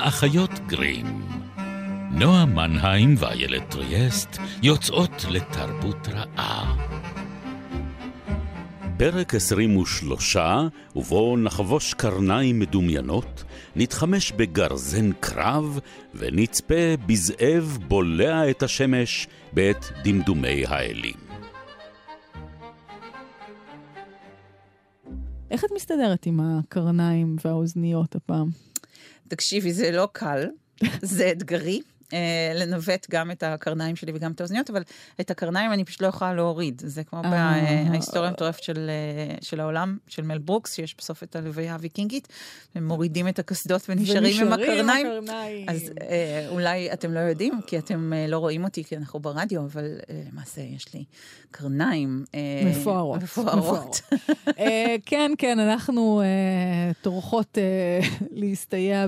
האחיות גרים. נועה מנהיים ואיילת טריאסט יוצאות לתרבות רעה. פרק 23, ובו נחבוש קרניים מדומיינות, נתחמש בגרזן קרב, ונצפה בזאב בולע את השמש בעת דמדומי האלים. איך את מסתדרת עם הקרניים והאוזניות הפעם? תקשיבי, זה לא קל, זה אתגרי. אה, לנווט גם את הקרניים שלי וגם את האוזניות, אבל את הקרניים אני פשוט לא יכולה להוריד. זה כמו אה. בהיסטוריה המטורפת של, אה, של העולם, של מל ברוקס, שיש בסוף את הלוויה הוויקינגית, הם מורידים את הקסדות ונשארים עם הקרניים. הקרניים. אז אה, אולי אתם לא יודעים, כי אתם אה, לא רואים אותי, כי אנחנו ברדיו, אבל אה, למעשה יש לי קרניים. אה, מפוארות. מפוארות. אה, כן, כן, אנחנו אה, טורחות אה, להסתייע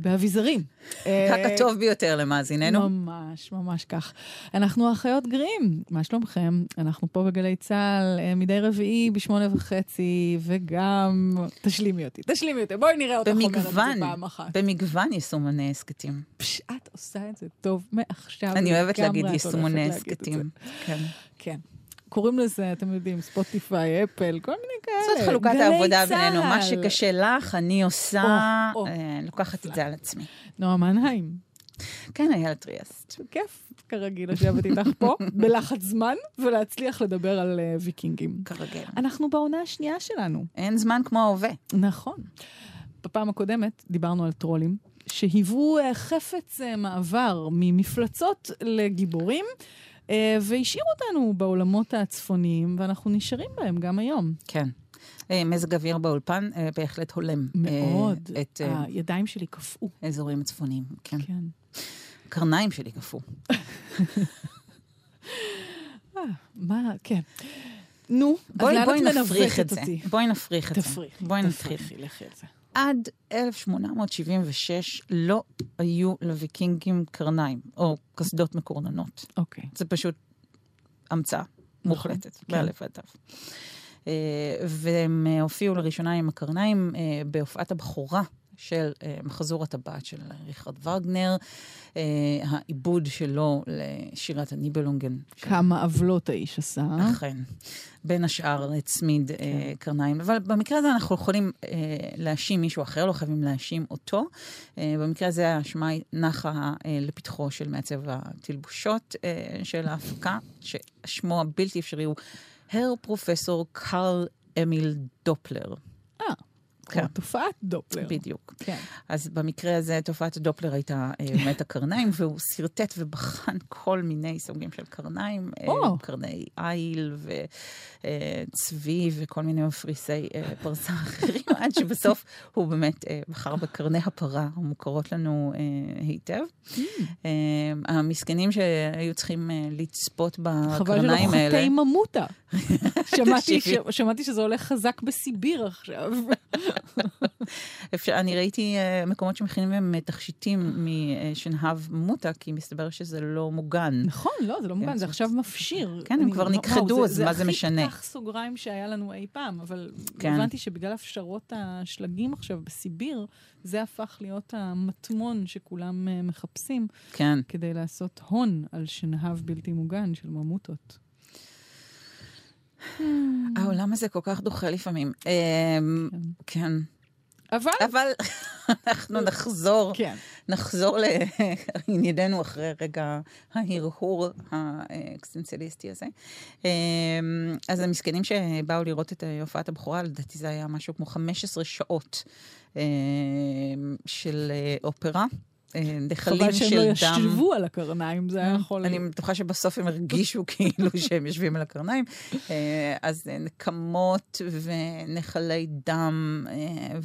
באביזרים. אה, הטוב ביותר למאזיננו. ממש, ממש כך. אנחנו אחיות גרים, מה שלומכם? אנחנו פה בגלי צה"ל אה, מדי רביעי בשמונה וחצי, וגם... תשלימי אותי, תשלימי אותי, בואי נראה אותך אומרת את זה פעם אחת. במגוון יישומני הסכתים. פש, את עושה את זה טוב מעכשיו. אני אוהבת להגיד יישומוני. הסכתים. כן. קוראים לזה, אתם יודעים, ספוטיפיי, אפל, כל מיני כאלה. זאת חלוקת העבודה. בינינו. מה שקשה לך, אני עושה. אה, לוקחת את זה על עצמי. נועה מנהיים, כן, איילת טריאסט. כיף, כרגיל, לשבת איתך פה, בלחץ זמן, ולהצליח לדבר על אה, ויקינגים. כרגיל. אנחנו בעונה השנייה שלנו. אין זמן כמו ההווה. נכון. בפעם הקודמת דיברנו על טרולים, שהיוו אה, חפץ מעבר ממפלצות לגיבורים, אה, והשאירו אותנו בעולמות הצפוניים, ואנחנו נשארים בהם גם היום. כן. אה, מזג אוויר באולפן אה, בהחלט הולם. מאוד. את הידיים שלי קפאו. האזורים הצפוניים, כן. כן. קרניים שלי קפאו. מה, כן. נו, אז בואי לאן בואי את נפריך את מנווטת זה. אותי? בואי נפריך את זה. תפריכי, בואי נתחיל. תפריכי, לכי על זה. עד 1876 לא היו לוויקינגים קרניים, או קסדות מקורננות. אוקיי. זה פשוט המצאה מוחלטת, כן. באלף ועד תו. אה, והם הופיעו לראשונה עם הקרניים אה, בהופעת הבכורה של אה, מחזור הטבעת של ריכרד וגנר, אה, העיבוד שלו לשירת הניבלונגן. של כמה עוולות האיש עשה. אכן. בין השאר הצמיד אה, קרניים. אבל במקרה הזה אנחנו יכולים להאשים מישהו אחר, לא חייבים להאשים אותו. במקרה הזה האשמה נחה לפתחו של מעצב התלבושות של ההפקה, ששמו הבלתי אפשרי הוא הר פרופסור קרל אמיל דופלר. אה, כן. כמו תופעת דופלר. בדיוק. כן. אז במקרה הזה תופעת הדופלר הייתה אה, באמת הקרניים, והוא שרטט ובחן כל מיני סוגים של קרניים, אה, או. קרני איל וצבי וכל מיני מפריסי אה, פרסה אחרים, עד שבסוף הוא באמת אה, בחר בקרני הפרה המוכרות לנו אה, היטב. Mm. אה, המסכנים שהיו צריכים אה, לצפות חבל שלא בקרניים האלה. חטאי ממוטה. שמעתי, תקשיבי. ש... שמעתי שזה הולך חזק בסיביר עכשיו. אפשר, אני ראיתי uh, מקומות שמכינים להם אה, תכשיטים משנהב מוטה, כי מסתבר שזה לא מוגן. נכון, לא, זה לא מוגן, כן, זה זאת- עכשיו מפשיר. כן, הם כבר נכחדו, אז מה זה משנה? זה הכי פתח סוגריים שהיה לנו אי פעם, אבל כן. הבנתי שבגלל הפשרות השלגים עכשיו בסיביר, זה הפך להיות המטמון שכולם אה, מחפשים כן. כדי לעשות הון על שנהב בלתי מוגן של ממוטות. העולם הזה כל כך דוחה לפעמים. אמ, כן. אבל, אבל אנחנו נחזור, כן, נחזור לענייננו אחרי רגע ההרהור האקסטנציאליסטי הזה. אמ, אז המסכנים שבאו לראות את הופעת הבכורה, לדעתי זה היה משהו כמו 15 שעות אמ, של אה, אה, נחלים חבל שהם של לא דם. ישבו על הקרניים, זה היה יכול... אני בטוחה שבסוף הם הרגישו כאילו שהם יושבים על הקרניים. אה, אז אה, נקמות ונחלי דם אה,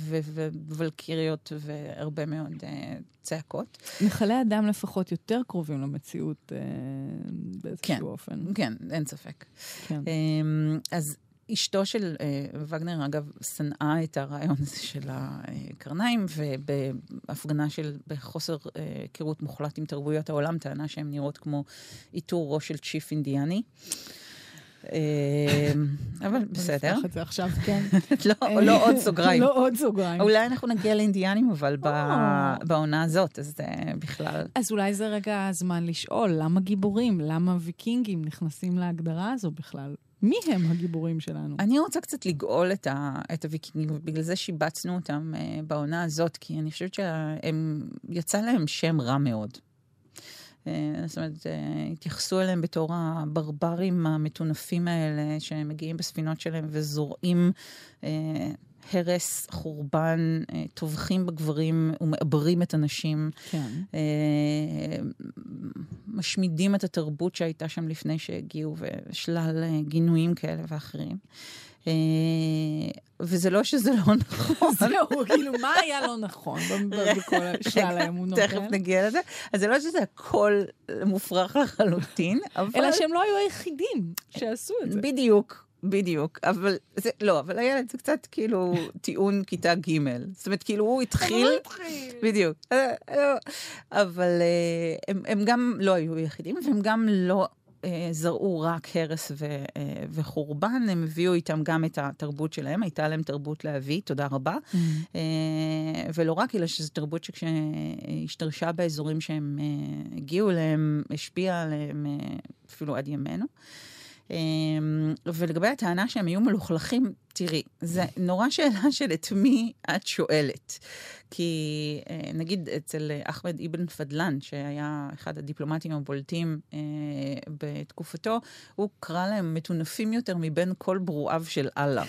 ווולקיריות והרבה מאוד אה, צעקות. נחלי הדם לפחות יותר קרובים למציאות אה, באיזשהו כן. אופן. כן, אין ספק. כן. אה, אז אשתו של אה, וגנר, אגב, שנאה את הרעיון הזה של הקרניים, ובהפגנה של, בחוסר אה, היכרות מוחלט עם תרבויות העולם, טענה שהן נראות כמו עיטור ראש של צ'יף אינדיאני. אה, אבל בסדר. נפתח את זה עכשיו, כן. לא, לא עוד סוגריים. לא עוד סוגריים. אולי אנחנו נגיע לאינדיאנים, אבל. בעונה הזאת, אז אה, בכלל. אז אולי זה רגע הזמן לשאול, למה גיבורים? למה ויקינגים נכנסים להגדרה הזו בכלל? מי הם הגיבורים שלנו? אני רוצה קצת לגאול את, ה, את הוויקינגים, ובגלל זה שיבצנו אותם אה, בעונה הזאת, כי אני חושבת שיצא להם שם רע מאוד. אה, זאת אומרת, אה, התייחסו אליהם בתור הברברים המטונפים האלה, שמגיעים בספינות שלהם וזורעים אה, הרס, חורבן, אה, טובחים בגברים ומעברים את הנשים. כן. אה, משמידים את התרבות שהייתה שם לפני שהגיעו, ושלל אה, גינויים כאלה ואחרים. וזה לא שזה לא נכון. זהו, כאילו, מה היה לא נכון בכל שלל האמונות תכף האלה? נגיע לזה. אז זה לא שזה הכל מופרך לחלוטין, אבל... אלא שהם לא היו היחידים שעשו את זה. בדיוק, בדיוק. אבל זה, לא, אבל הילד זה קצת כאילו טיעון כיתה ג'. זאת אומרת, כאילו הוא התחיל... אבל הוא התחיל. בדיוק. אבל אה, הם, הם גם לא היו יחידים, והם גם לא אה, זרעו רק הרס ו, אה, וחורבן, הם הביאו איתם גם את התרבות שלהם, הייתה להם תרבות להביא, תודה רבה. Mm. ולא רק, אלא שזו תרבות שכשהשתרשה באזורים שהם הגיעו אליהם, השפיעה עליהם אפילו עד ימינו. אה, ולגבי הטענה שהם היו מלוכלכים, תראי, זה נורא שאלה של את מי את שואלת. כי אה, נגיד אצל אחמד אבן פדלן, שהיה אחד הדיפלומטים הבולטים אה, בתקופתו, הוא קרא להם מטונפים יותר מבין כל ברואיו של אללה.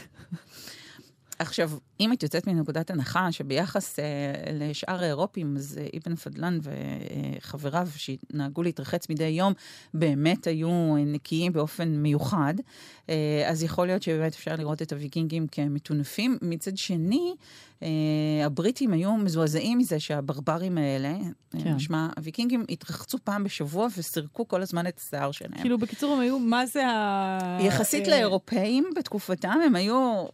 עכשיו, אם את יוצאת מנקודת הנחה שביחס אה, לשאר האירופים, אז אה, אבן פדלן וחבריו שנהגו להתרחץ מדי יום, באמת היו אה, נקיים באופן מיוחד, אה, אז יכול להיות שבאמת אפשר לראות את הוויקינגים כמטונפים. מצד שני, אה, הבריטים היו מזועזעים מזה שהברברים האלה, כן. משמע, הוויקינגים התרחצו פעם בשבוע וסירקו כל הזמן את השיער שלהם. כאילו, בקיצור, הם היו, מה זה ה... יחסית אה, לאירופאים בתקופתם, הם היו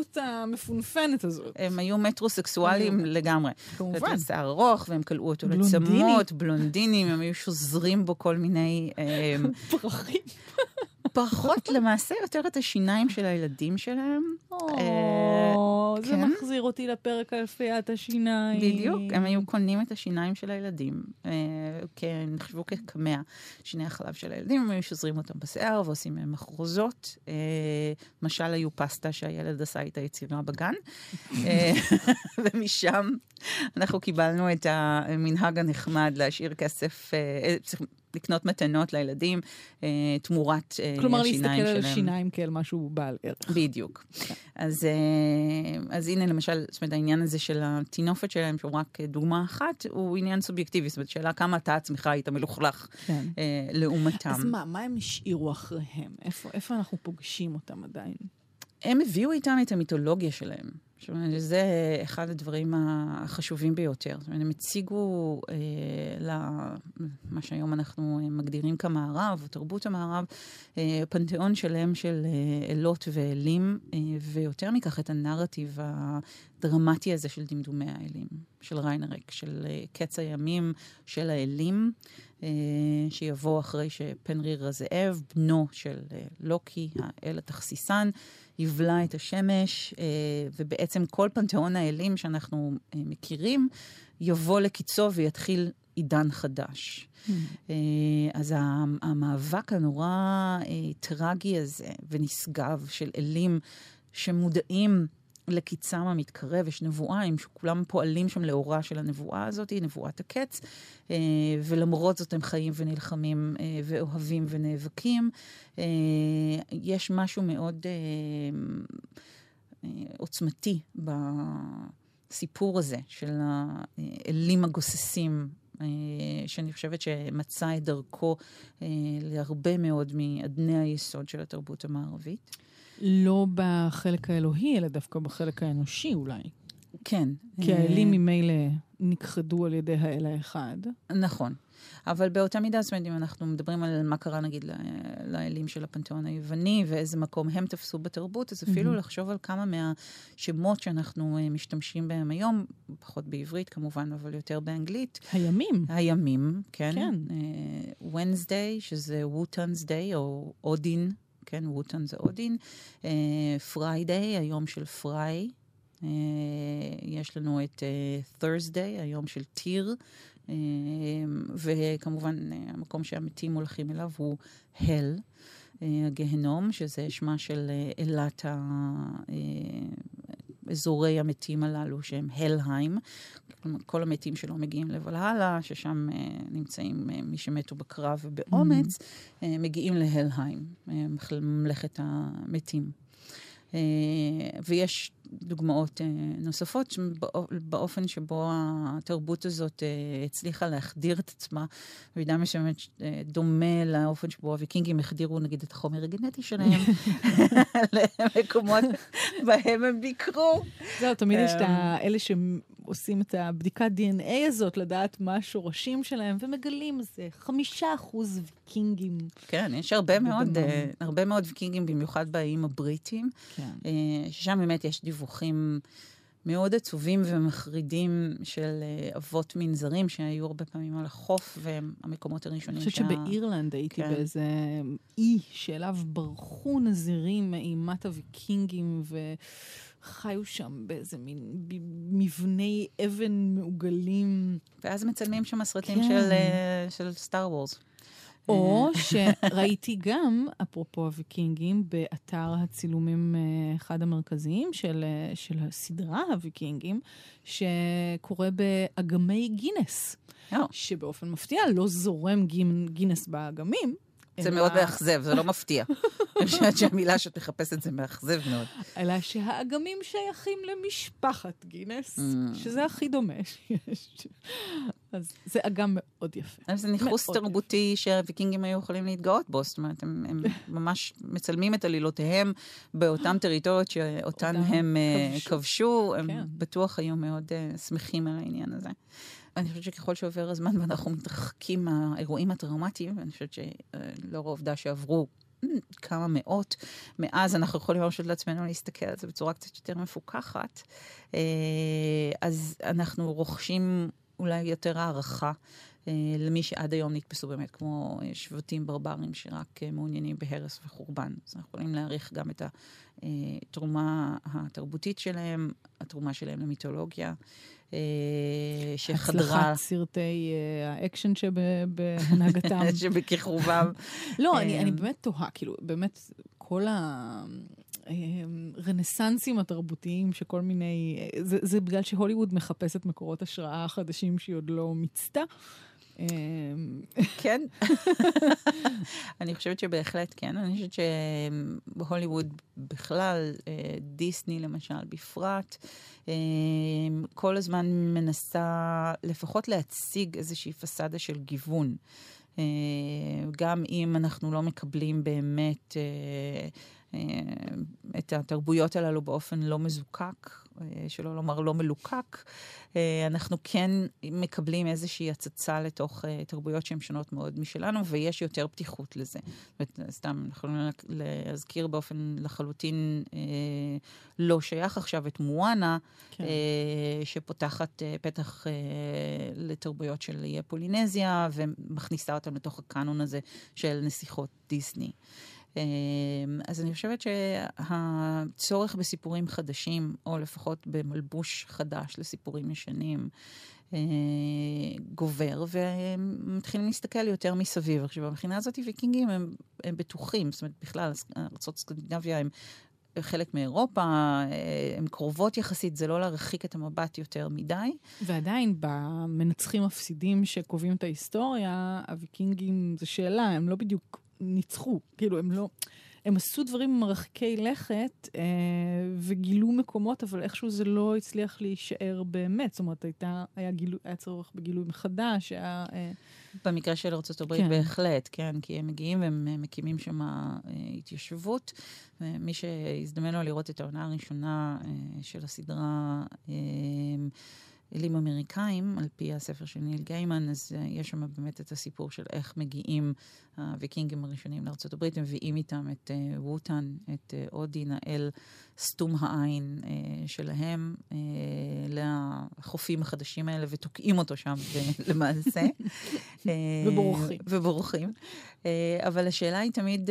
התייפייפות המפונפנת הזאת. הם היו מטרוסקסואלים לגמרי. כמובן. שיער ארוך, והם כלאו אותו בלונדיני. לצמות, בלונדינים, הם היו שוזרים בו כל מיני... אה, פרחים. פחות למעשה יותר את השיניים של הילדים שלהם. או, זה כן. מחזיר אותי לפרק על פיית השיניים. בדיוק, הם היו קונים את השיניים של הילדים, אה, הם נחשבו כקמע שיני החלב של הילדים, הם היו שוזרים אותם בשיער ועושים מהם מחרוזות. אה, משל היו פסטה שהילד עשה את היצירה בגן. אה, ומשם אנחנו קיבלנו את המנהג הנחמד להשאיר כסף, אה, אה, לקנות מתנות לילדים אה, תמורת אה, כלומר, השיניים להסתכל שלהם. על השיניים כאל משהו בעל ערך. בדיוק. אז, אה, אז הנה למשל, זאת אומרת, העניין הזה של הטינופת שלהם, שהוא רק דוגמה אחת, הוא עניין סובייקטיבי. זאת אומרת, שאלה כמה אתה עצמך היית מלוכלך כן. אה, לעומתם. אז מה, מה הם השאירו אחריהם? איפה, איפה אנחנו פוגשים אותם עדיין? הם הביאו איתם את המיתולוגיה שלהם. זה אחד הדברים החשובים ביותר. זאת אומרת, הם הציגו אה, למה שהיום אנחנו אה, מגדירים כמערב, תרבות המערב, אה, פנתיאון שלם של אה, אלות ואלים, אה, ויותר מכך, את הנרטיב הדרמטי הזה של דמדומי האלים, של ריינרק, של אה, קץ הימים של האלים. אה, שיבוא אחרי שפנריר הזאב, בנו של אה, לוקי, האל התכסיסן, יבלע את השמש, אה, ובעצם כל פנתיאון האלים שאנחנו אה, מכירים, יבוא לקיצו ויתחיל עידן חדש. אה, אז המאבק הנורא טרגי הזה ונשגב של אלים שמודעים לקיצם המתקרב, יש נבואה, הם כולם פועלים שם לאורה של הנבואה הזאת, נבואת הקץ, אה, ולמרות זאת הם חיים ונלחמים אה, ואוהבים ונאבקים. אה, יש משהו מאוד עוצמתי בסיפור הזה של האלים הגוססים. שאני חושבת שמצא את דרכו להרבה מאוד מאדני היסוד של התרבות המערבית. לא בחלק האלוהי, אלא דווקא בחלק האנושי אולי. כן. כי אה, האלים ממילא נכחדו על ידי האל האחד. נכון. אבל באותה מידה, זאת אומרת, אם אנחנו מדברים על מה קרה נגיד לאלים של הפנתיאון היווני ואיזה מקום הם תפסו בתרבות, אז אפילו מהמם. לחשוב על כמה מהשמות שאנחנו אה, משתמשים בהם היום, פחות בעברית כמובן, אבל יותר באנגלית, הימים. הימים, כן? כן. Wednesday, שזה ווטאנס דיי, או אודין כן, ווטן זה אודין. Friday, היום של פריי. יש לנו את Thursday, היום של טיר. וכמובן, המקום שהמתים הולכים אליו הוא הל. הגיהנום, שזה שמה של אלת אזורי המתים הללו, שהם הלהיים. כל המתים שלא מגיעים לוולהלה, ששם אה, נמצאים אה, מי שמתו בקרב ובאומץ, mm-hmm. אה, מגיעים להלהיים, אה, ממלכת המתים. אה, ויש דוגמאות אה, נוספות באופן שבו התרבות הזאת אה, הצליחה להחדיר את עצמה, במידה מסוימת דומה לאופן שבו הוויקינגים החדירו נגיד את החומר הגנטי שלהם למקומות בהם הם ביקרו. זהו, תמיד יש את אלה עושים את הבדיקת DNA הזאת, לדעת מה השורשים שלהם, ומגלים איזה חמישה אחוז ויקינגים. כן, יש הרבה מאוד, uh, הרבה מאוד ויקינגים, במיוחד באיים הבריטים, כן. uh, ששם באמת יש דיווחים מאוד עצובים ומחרידים של uh, אבות מנזרים שהיו הרבה פעמים על החוף, והם המקומות הראשונים שה... אני חושבת שבאירלנד הייתי כן. באיזה אי שאליו ברחו נזירים מאימת הוויקינגים, ו... חיו שם באיזה מין מבני אבן מעוגלים. ואז מצלמים שם סרטים כן. של, של סטאר וורס. או שראיתי גם, אפרופו הוויקינגים, באתר הצילומים אה, אחד המרכזיים של, אה, של הסדרה הוויקינגים, שקורה באגמי גינס. Oh. שבאופן מפתיע לא זורם גינס באגמים, זה מאוד מאכזב, זה לא מפתיע. אני חושבת שהמילה שתחפש את זה מאכזב מאוד. אלא שהאגמים שייכים למשפחת גינס, mm. שזה הכי דומה שיש. אז זה אגם מאוד יפה. אז זה ניכוס תרבותי שהוויקינגים היו יכולים להתגאות בו, זאת אומרת, הם, ממש מצלמים את עלילותיהם באותן טריטוריות שאותן הם אה, כבשו, הם כן. בטוח היו מאוד uh, שמחים על העניין הזה. אני חושבת שככל שעובר הזמן ואנחנו מתרחקים מהאירועים הטראומטיים, ואני חושבת שלאור העובדה שעברו mm, כמה מאות, מאז אנחנו יכולים להרשות לעצמנו להסתכל על זה בצורה קצת יותר מפוקחת, אה, אז אנחנו רוכשים אולי יותר הערכה. אה, למי שעד היום נתפסו באמת כמו שבטים ברברים שרק מעוניינים בהרס וחורבן. אז אנחנו יכולים להעריך גם את התרומה התרבותית שלהם, התרומה שלהם למיתולוגיה. אה, שחדרה... הצלחת סרטי אה, האקשן שבהנהגתם. שבכיכובם. לא, אני, אני באמת תוהה, כאילו, באמת, כל הרנסנסים התרבותיים שכל מיני... זה, זה בגלל שהוליווד מחפשת מקורות השראה חדשים שהיא עוד לא מיצתה. אמ, כן. אני חושבת שבהחלט כן. אני חושבת שבהוליווד בכלל, אה, דיסני למשל בפרט, אה, כל הזמן מנסה לפחות להציג איזושהי פסאדה של גיוון. אה, גם אם אנחנו לא מקבלים באמת את התרבויות הללו באופן לא מזוקק, שלא לומר לא מלוקק, אה, אנחנו כן מקבלים איזושהי הצצה לתוך אה, תרבויות שהן שונות מאוד משלנו, ויש יותר פתיחות לזה. זאת אומרת, סתם, אנחנו יכולים להזכיר באופן לחלוטין אה, לא שייך עכשיו את מואנה, כן. שפותחת פתח לתרבויות של איי פולינזיה, ומכניסה אותם לתוך הקאנון הזה של נסיכות דיסני. אמ, אז אני חושבת שהצורך בסיפורים חדשים, או לפחות במלבוש חדש לסיפורים ישנים, אה, גובר, והם מתחילים להסתכל יותר מסביב. עכשיו, מבחינה הזאת ויקינגים הם, הם בטוחים, זאת אומרת, בכלל, ארצות סקנדינביה הם חלק מאירופה, אה, הן קרובות יחסית, זה לא להרחיק את המבט יותר מדי. ועדיין, במנצחים מפסידים שקובעים את ההיסטוריה, הוויקינגים, זו שאלה, הם לא בדיוק ניצחו. כאילו, הם לא... הם עשו דברים מרחיקי לכת אה, וגילו מקומות, אבל איכשהו זה לא הצליח להישאר באמת. זאת אומרת, הייתה, היה, גילו, היה צורך בגילוי מחדש, היה... אה... במקרה של ארה"ב כן. בהחלט, כן, כי הם מגיעים והם מקימים שם אה, התיישבות. מי שהזדמן לו לראות את העונה הראשונה אה, של הסדרה, אה, אלים אמריקאים, על פי הספר של ניל גיימן, אז uh, יש שם באמת את הסיפור של איך מגיעים הוויקינגים הראשונים לארה"ב, הם מביאים איתם את uh, ווטן, את אודין, האל סתום העין שלהם, לחופים החדשים האלה, ותוקעים אותו שם למעשה. ובורחים. ובורחים. אבל השאלה היא תמיד...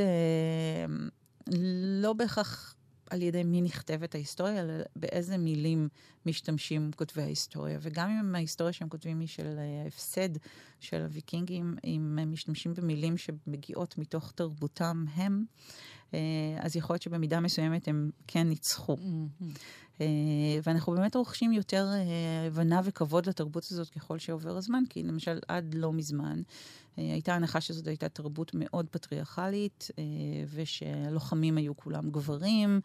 לא בהכרח על ידי מי נכתבת ההיסטוריה, אלא באיזה מילים משתמשים כותבי ההיסטוריה. וגם אם ההיסטוריה שהם כותבים היא של ההפסד של הוויקינגים, אם הם משתמשים במילים שמגיעות מתוך תרבותם הם, אה, אז יכול להיות שבמידה מסוימת הם כן ניצחו. Mm-hmm. ואנחנו באמת רוכשים יותר אה, הבנה וכבוד לתרבות הזאת ככל שעובר הזמן, כי למשל עד לא מזמן הייתה הנחה שזאת הייתה תרבות מאוד פטריארכלית, ושהלוחמים היו כולם גברים.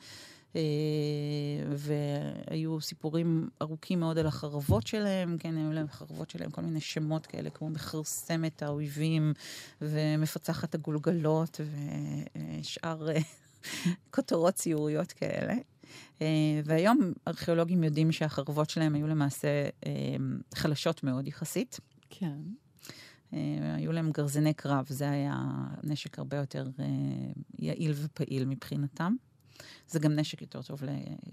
והיו סיפורים ארוכים מאוד על החרבות שלהם, כן, היו להם חרבות שלהם כל מיני שמות כאלה, כמו מכרסמת האויבים ומפצחת הגולגלות ושאר כותרות ציוריות כאלה. והיום ארכיאולוגים יודעים שהחרבות שלהם היו למעשה חלשות מאוד יחסית. כן. היו להם גרזני קרב, זה היה נשק הרבה יותר יעיל ופעיל מבחינתם. זה גם נשק יותר טוב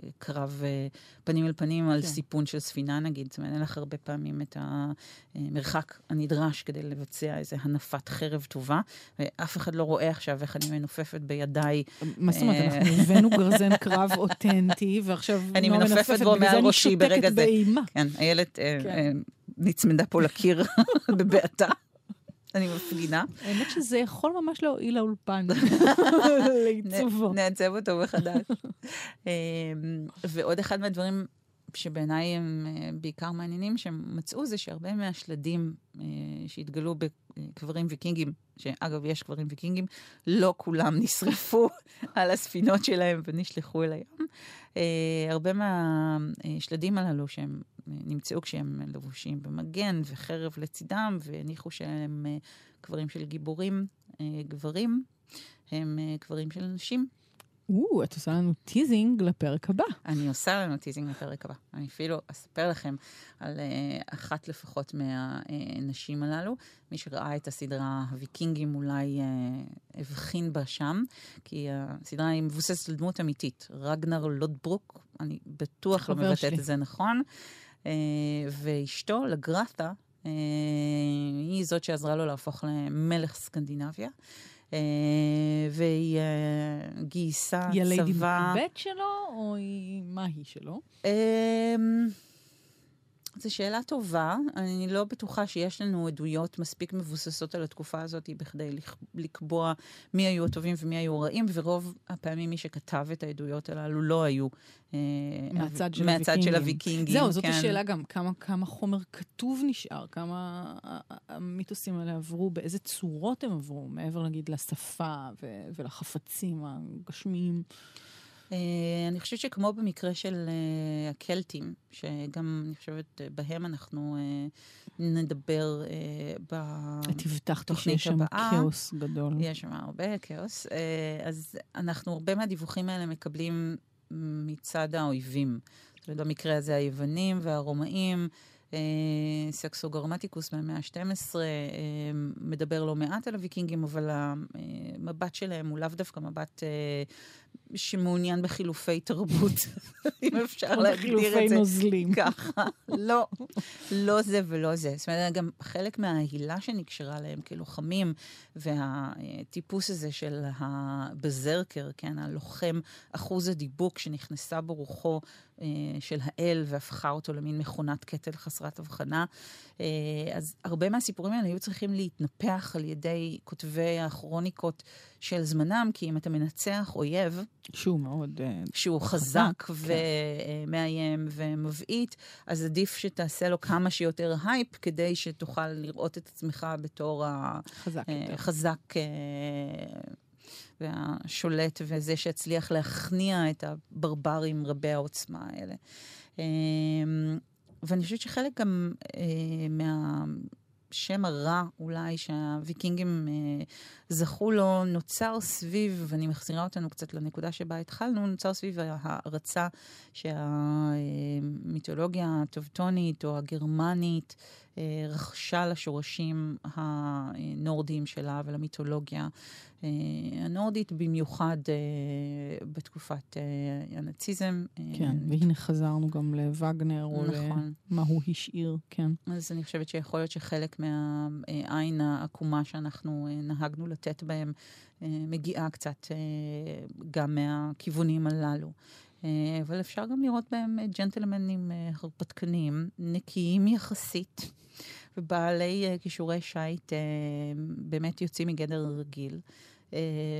לקרב אה, פנים אל פנים על כן. סיפון של ספינה נגיד. זאת אומרת, אין לך הרבה פעמים את המרחק הנדרש כדי לבצע איזה הנפת חרב טובה, ואף אחד לא רואה עכשיו איך אני מנופפת בידיי. מה זאת אומרת, אה, אנחנו הבאנו גרזן קרב אותנטי, ועכשיו אני מנופפת בו מעל ראשי ברגע זה. כן, איילת אה, כן. נצמדה פה לקיר בבעתה. אני מפגינה. האמת שזה יכול ממש להועיל לאולפן, לעיצובו. נעצב אותו מחדש. אמ, ועוד אחד מהדברים שבעיניי הם אה, בעיקר מעניינים שהם מצאו, זה שהרבה מהשלדים אה, שהתגלו בקברים ויקינגים, שאגב, יש קברים ויקינגים, לא כולם נשרפו על הספינות שלהם ונשלחו אל הים. אה, הרבה מהשלדים הללו שהם נמצאו כשהם לבושים במגן וחרב לצידם, והניחו שהם קברים של גיבורים, גברים, הם קברים של נשים. או, את עושה לנו teasing לפרק הבא. אני עושה לנו טיזינג לפרק הבא. אני אפילו אספר לכם על אה, אחת לפחות מהנשים הללו. מי שראה את הסדרה הוויקינגים אולי אה, הבחין בה שם, כי הסדרה היא מבוססת על דמות אמיתית. רגנר לודברוק, אני בטוח לא מבטאת את זה נכון. Uh, ואשתו, לגרתה, uh, היא זאת שעזרה לו להפוך למלך סקנדינביה. אה, והיא אה, גייסה צבא... היא הליידי מקבט שלו, או היא... מה היא שלו? זו שאלה טובה. אני לא בטוחה שיש לנו עדויות מספיק מבוססות על התקופה הזאת בכדי לקבוע מי היו הטובים ומי היו הרעים, ורוב הפעמים מי שכתב את העדויות הללו לא היו אה, מהצד של, מהצד הוויקינגים. של הוויקינגים. זהו, זאת כן. השאלה גם, כמה, כמה חומר כתוב נשאר, כמה המיתוסים האלה עברו, באיזה צורות הם עברו, מעבר נגיד לשפה ולחפצים הגשמיים. Uh, אני חושבת שכמו במקרה של uh, הקלטים, שגם, אני חושבת, בהם אנחנו נדבר בתוכנית הבאה. את הבטחת שיש שם כאוס גדול. יש שם הרבה כאוס. אז אנחנו, הרבה מהדיווחים האלה מקבלים מצד האויבים. במקרה הזה היוונים והרומאים. סקסו גרמטיקוס מהמאה ה-12 מדבר לא מעט על הוויקינגים, אבל המבט שלהם הוא לאו דווקא מבט שמעוניין בחילופי תרבות, אם אפשר להגדיר את זה. חילופי נוזלים. ככה. לא, לא זה ולא זה. זאת אומרת, גם חלק מההילה שנקשרה להם כלוחמים, והטיפוס הזה של הבזרקר, כן, הלוחם אחוז הדיבוק שנכנסה ברוחו של האל והפכה אותו למין מכונת קטל חסרת הבחנה. אה, אז הרבה מהסיפורים האלה היו צריכים להתנפח על ידי כותבי הכרוניקות של זמנם, כי אם אתה מנצח אויב, שהוא מאוד... אה, שהוא חזק כן. ומאיים ומבעית, אז עדיף שתעשה לו כמה שיותר הייפ, כדי שתוכל לראות את עצמך בתור החזק והשולט וזה שהצליח להכניע את הברברים רבי העוצמה האלה. ואני חושבת שחלק גם מה... השם הרע אולי שהוויקינגים אה, זכו לו נוצר סביב, ואני מחזירה אותנו קצת לנקודה שבה התחלנו, נוצר סביב ההערצה שהמיתולוגיה הטובטונית או הגרמנית רכשה לשורשים הנורדיים שלה ולמיתולוגיה הנורדית, במיוחד בתקופת הנאציזם. כן, והנה חזרנו גם לווגנר, או נכון. למה הוא השאיר, כן. אז אני חושבת שיכול להיות שחלק מהעין העקומה שאנחנו נהגנו לתת בהם מגיעה קצת גם מהכיוונים הללו. אבל אפשר גם לראות בהם ג'נטלמנים הרפתקניים, נקיים יחסית, ובעלי כישורי שיט באמת יוצאים מגדר רגיל.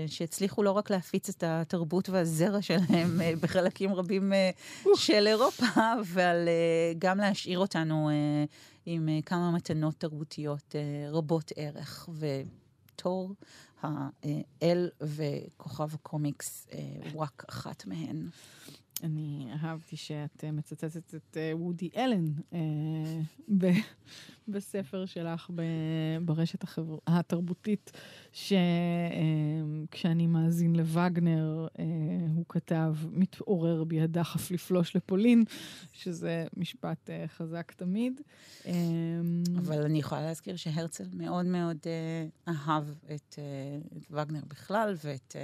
שהצליחו לא רק להפיץ את התרבות והזרע שלהם בחלקים רבים של אירופה, אבל גם להשאיר אותנו עם כמה מתנות תרבותיות רבות ערך. ותור האל וכוכב הקומיקס הוא רק אחת מהן. אני אהבתי שאת מצטטת את וודי אלן בספר שלך ברשת התרבותית, שכשאני מאזין לווגנר, הוא כתב, מתעורר בי הדחף לפלוש לפולין, שזה משפט חזק תמיד. אבל אני יכולה להזכיר שהרצל מאוד מאוד אהב את, את וגנר בכלל, ואת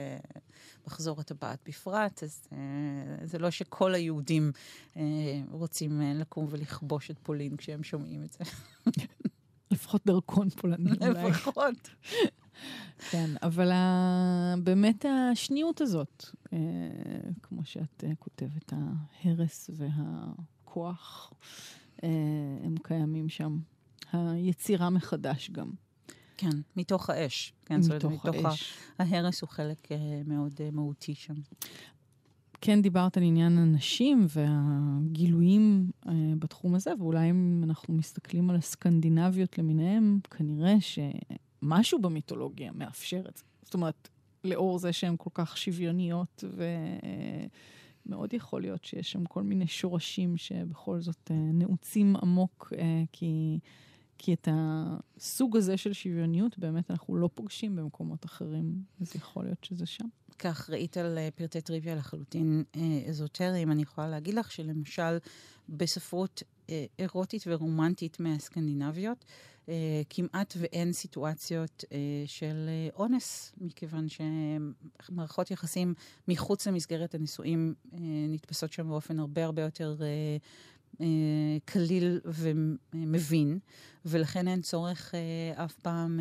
מחזור הטבעת בפרט, אז זה לא שכל היהודים רוצים לקום ולכבוש את פולין כשהם שומעים את זה. לפחות דרכון פולני אולי. לפחות. כן, אבל באמת השניות הזאת, כמו שאת כותבת, ההרס והכוח, הם קיימים שם. היצירה מחדש גם. כן, מתוך האש. כן, מתוך מתוך האש. ההרס הוא חלק מאוד מהותי שם. כן דיברת על עניין הנשים והגילויים uh, בתחום הזה, ואולי אם אנחנו מסתכלים על הסקנדינביות למיניהם, כנראה שמשהו במיתולוגיה מאפשר את זה. זאת אומרת, לאור זה שהן כל כך שוויוניות, ומאוד uh, יכול להיות שיש שם כל מיני שורשים שבכל זאת uh, נעוצים עמוק, uh, כי... כי את הסוג הזה של שוויוניות באמת אנחנו לא פוגשים במקומות אחרים, אז יכול להיות שזה שם. כך ראית על פרטי טריוויה לחלוטין אזוטריים. אני יכולה להגיד לך שלמשל בספרות אירוטית ורומנטית מהסקנדינביות, כמעט ואין סיטואציות של אונס, מכיוון שמערכות יחסים מחוץ למסגרת הנישואים נתפסות שם באופן הרבה הרבה יותר קליל ומבין, ולכן אין צורך אף פעם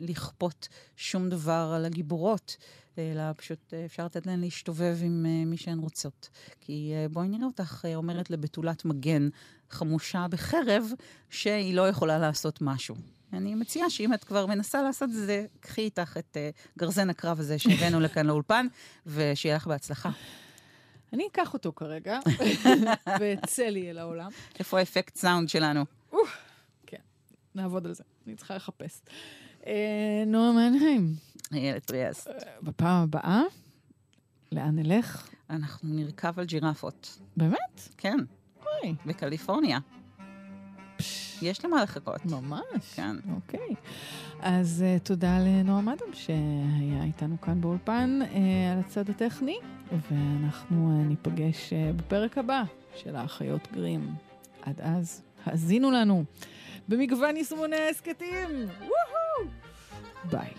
לכפות שום דבר על הגיבורות, אלא פשוט אפשר לתת להן להשתובב עם מי שהן רוצות. כי בואי נראה אותך אומרת לבתולת מגן חמושה בחרב, שהיא לא יכולה לעשות משהו. אני מציעה שאם את כבר מנסה לעשות את זה, קחי איתך את גרזן הקרב הזה שהבאנו לכאן לאולפן, ושיהיה לך בהצלחה. אני אקח אותו כרגע, ואצא לי אל העולם. איפה האפקט סאונד שלנו? כן, נעבוד על זה, אני צריכה לחפש. נועה מנהיים. איילת ריאס. בפעם הבאה, לאן נלך? אנחנו נרכב על ג'ירפות. באמת? כן. בקליפורניה. יש למה לחכות. ממש. כן. אוקיי. אז uh, תודה לנועם אדם שהיה איתנו כאן באולפן uh, על הצד הטכני, ואנחנו uh, ניפגש uh, בפרק הבא של האחיות גרים. עד אז, האזינו לנו במגוון יישומוני ההסכתים. וואו! ביי.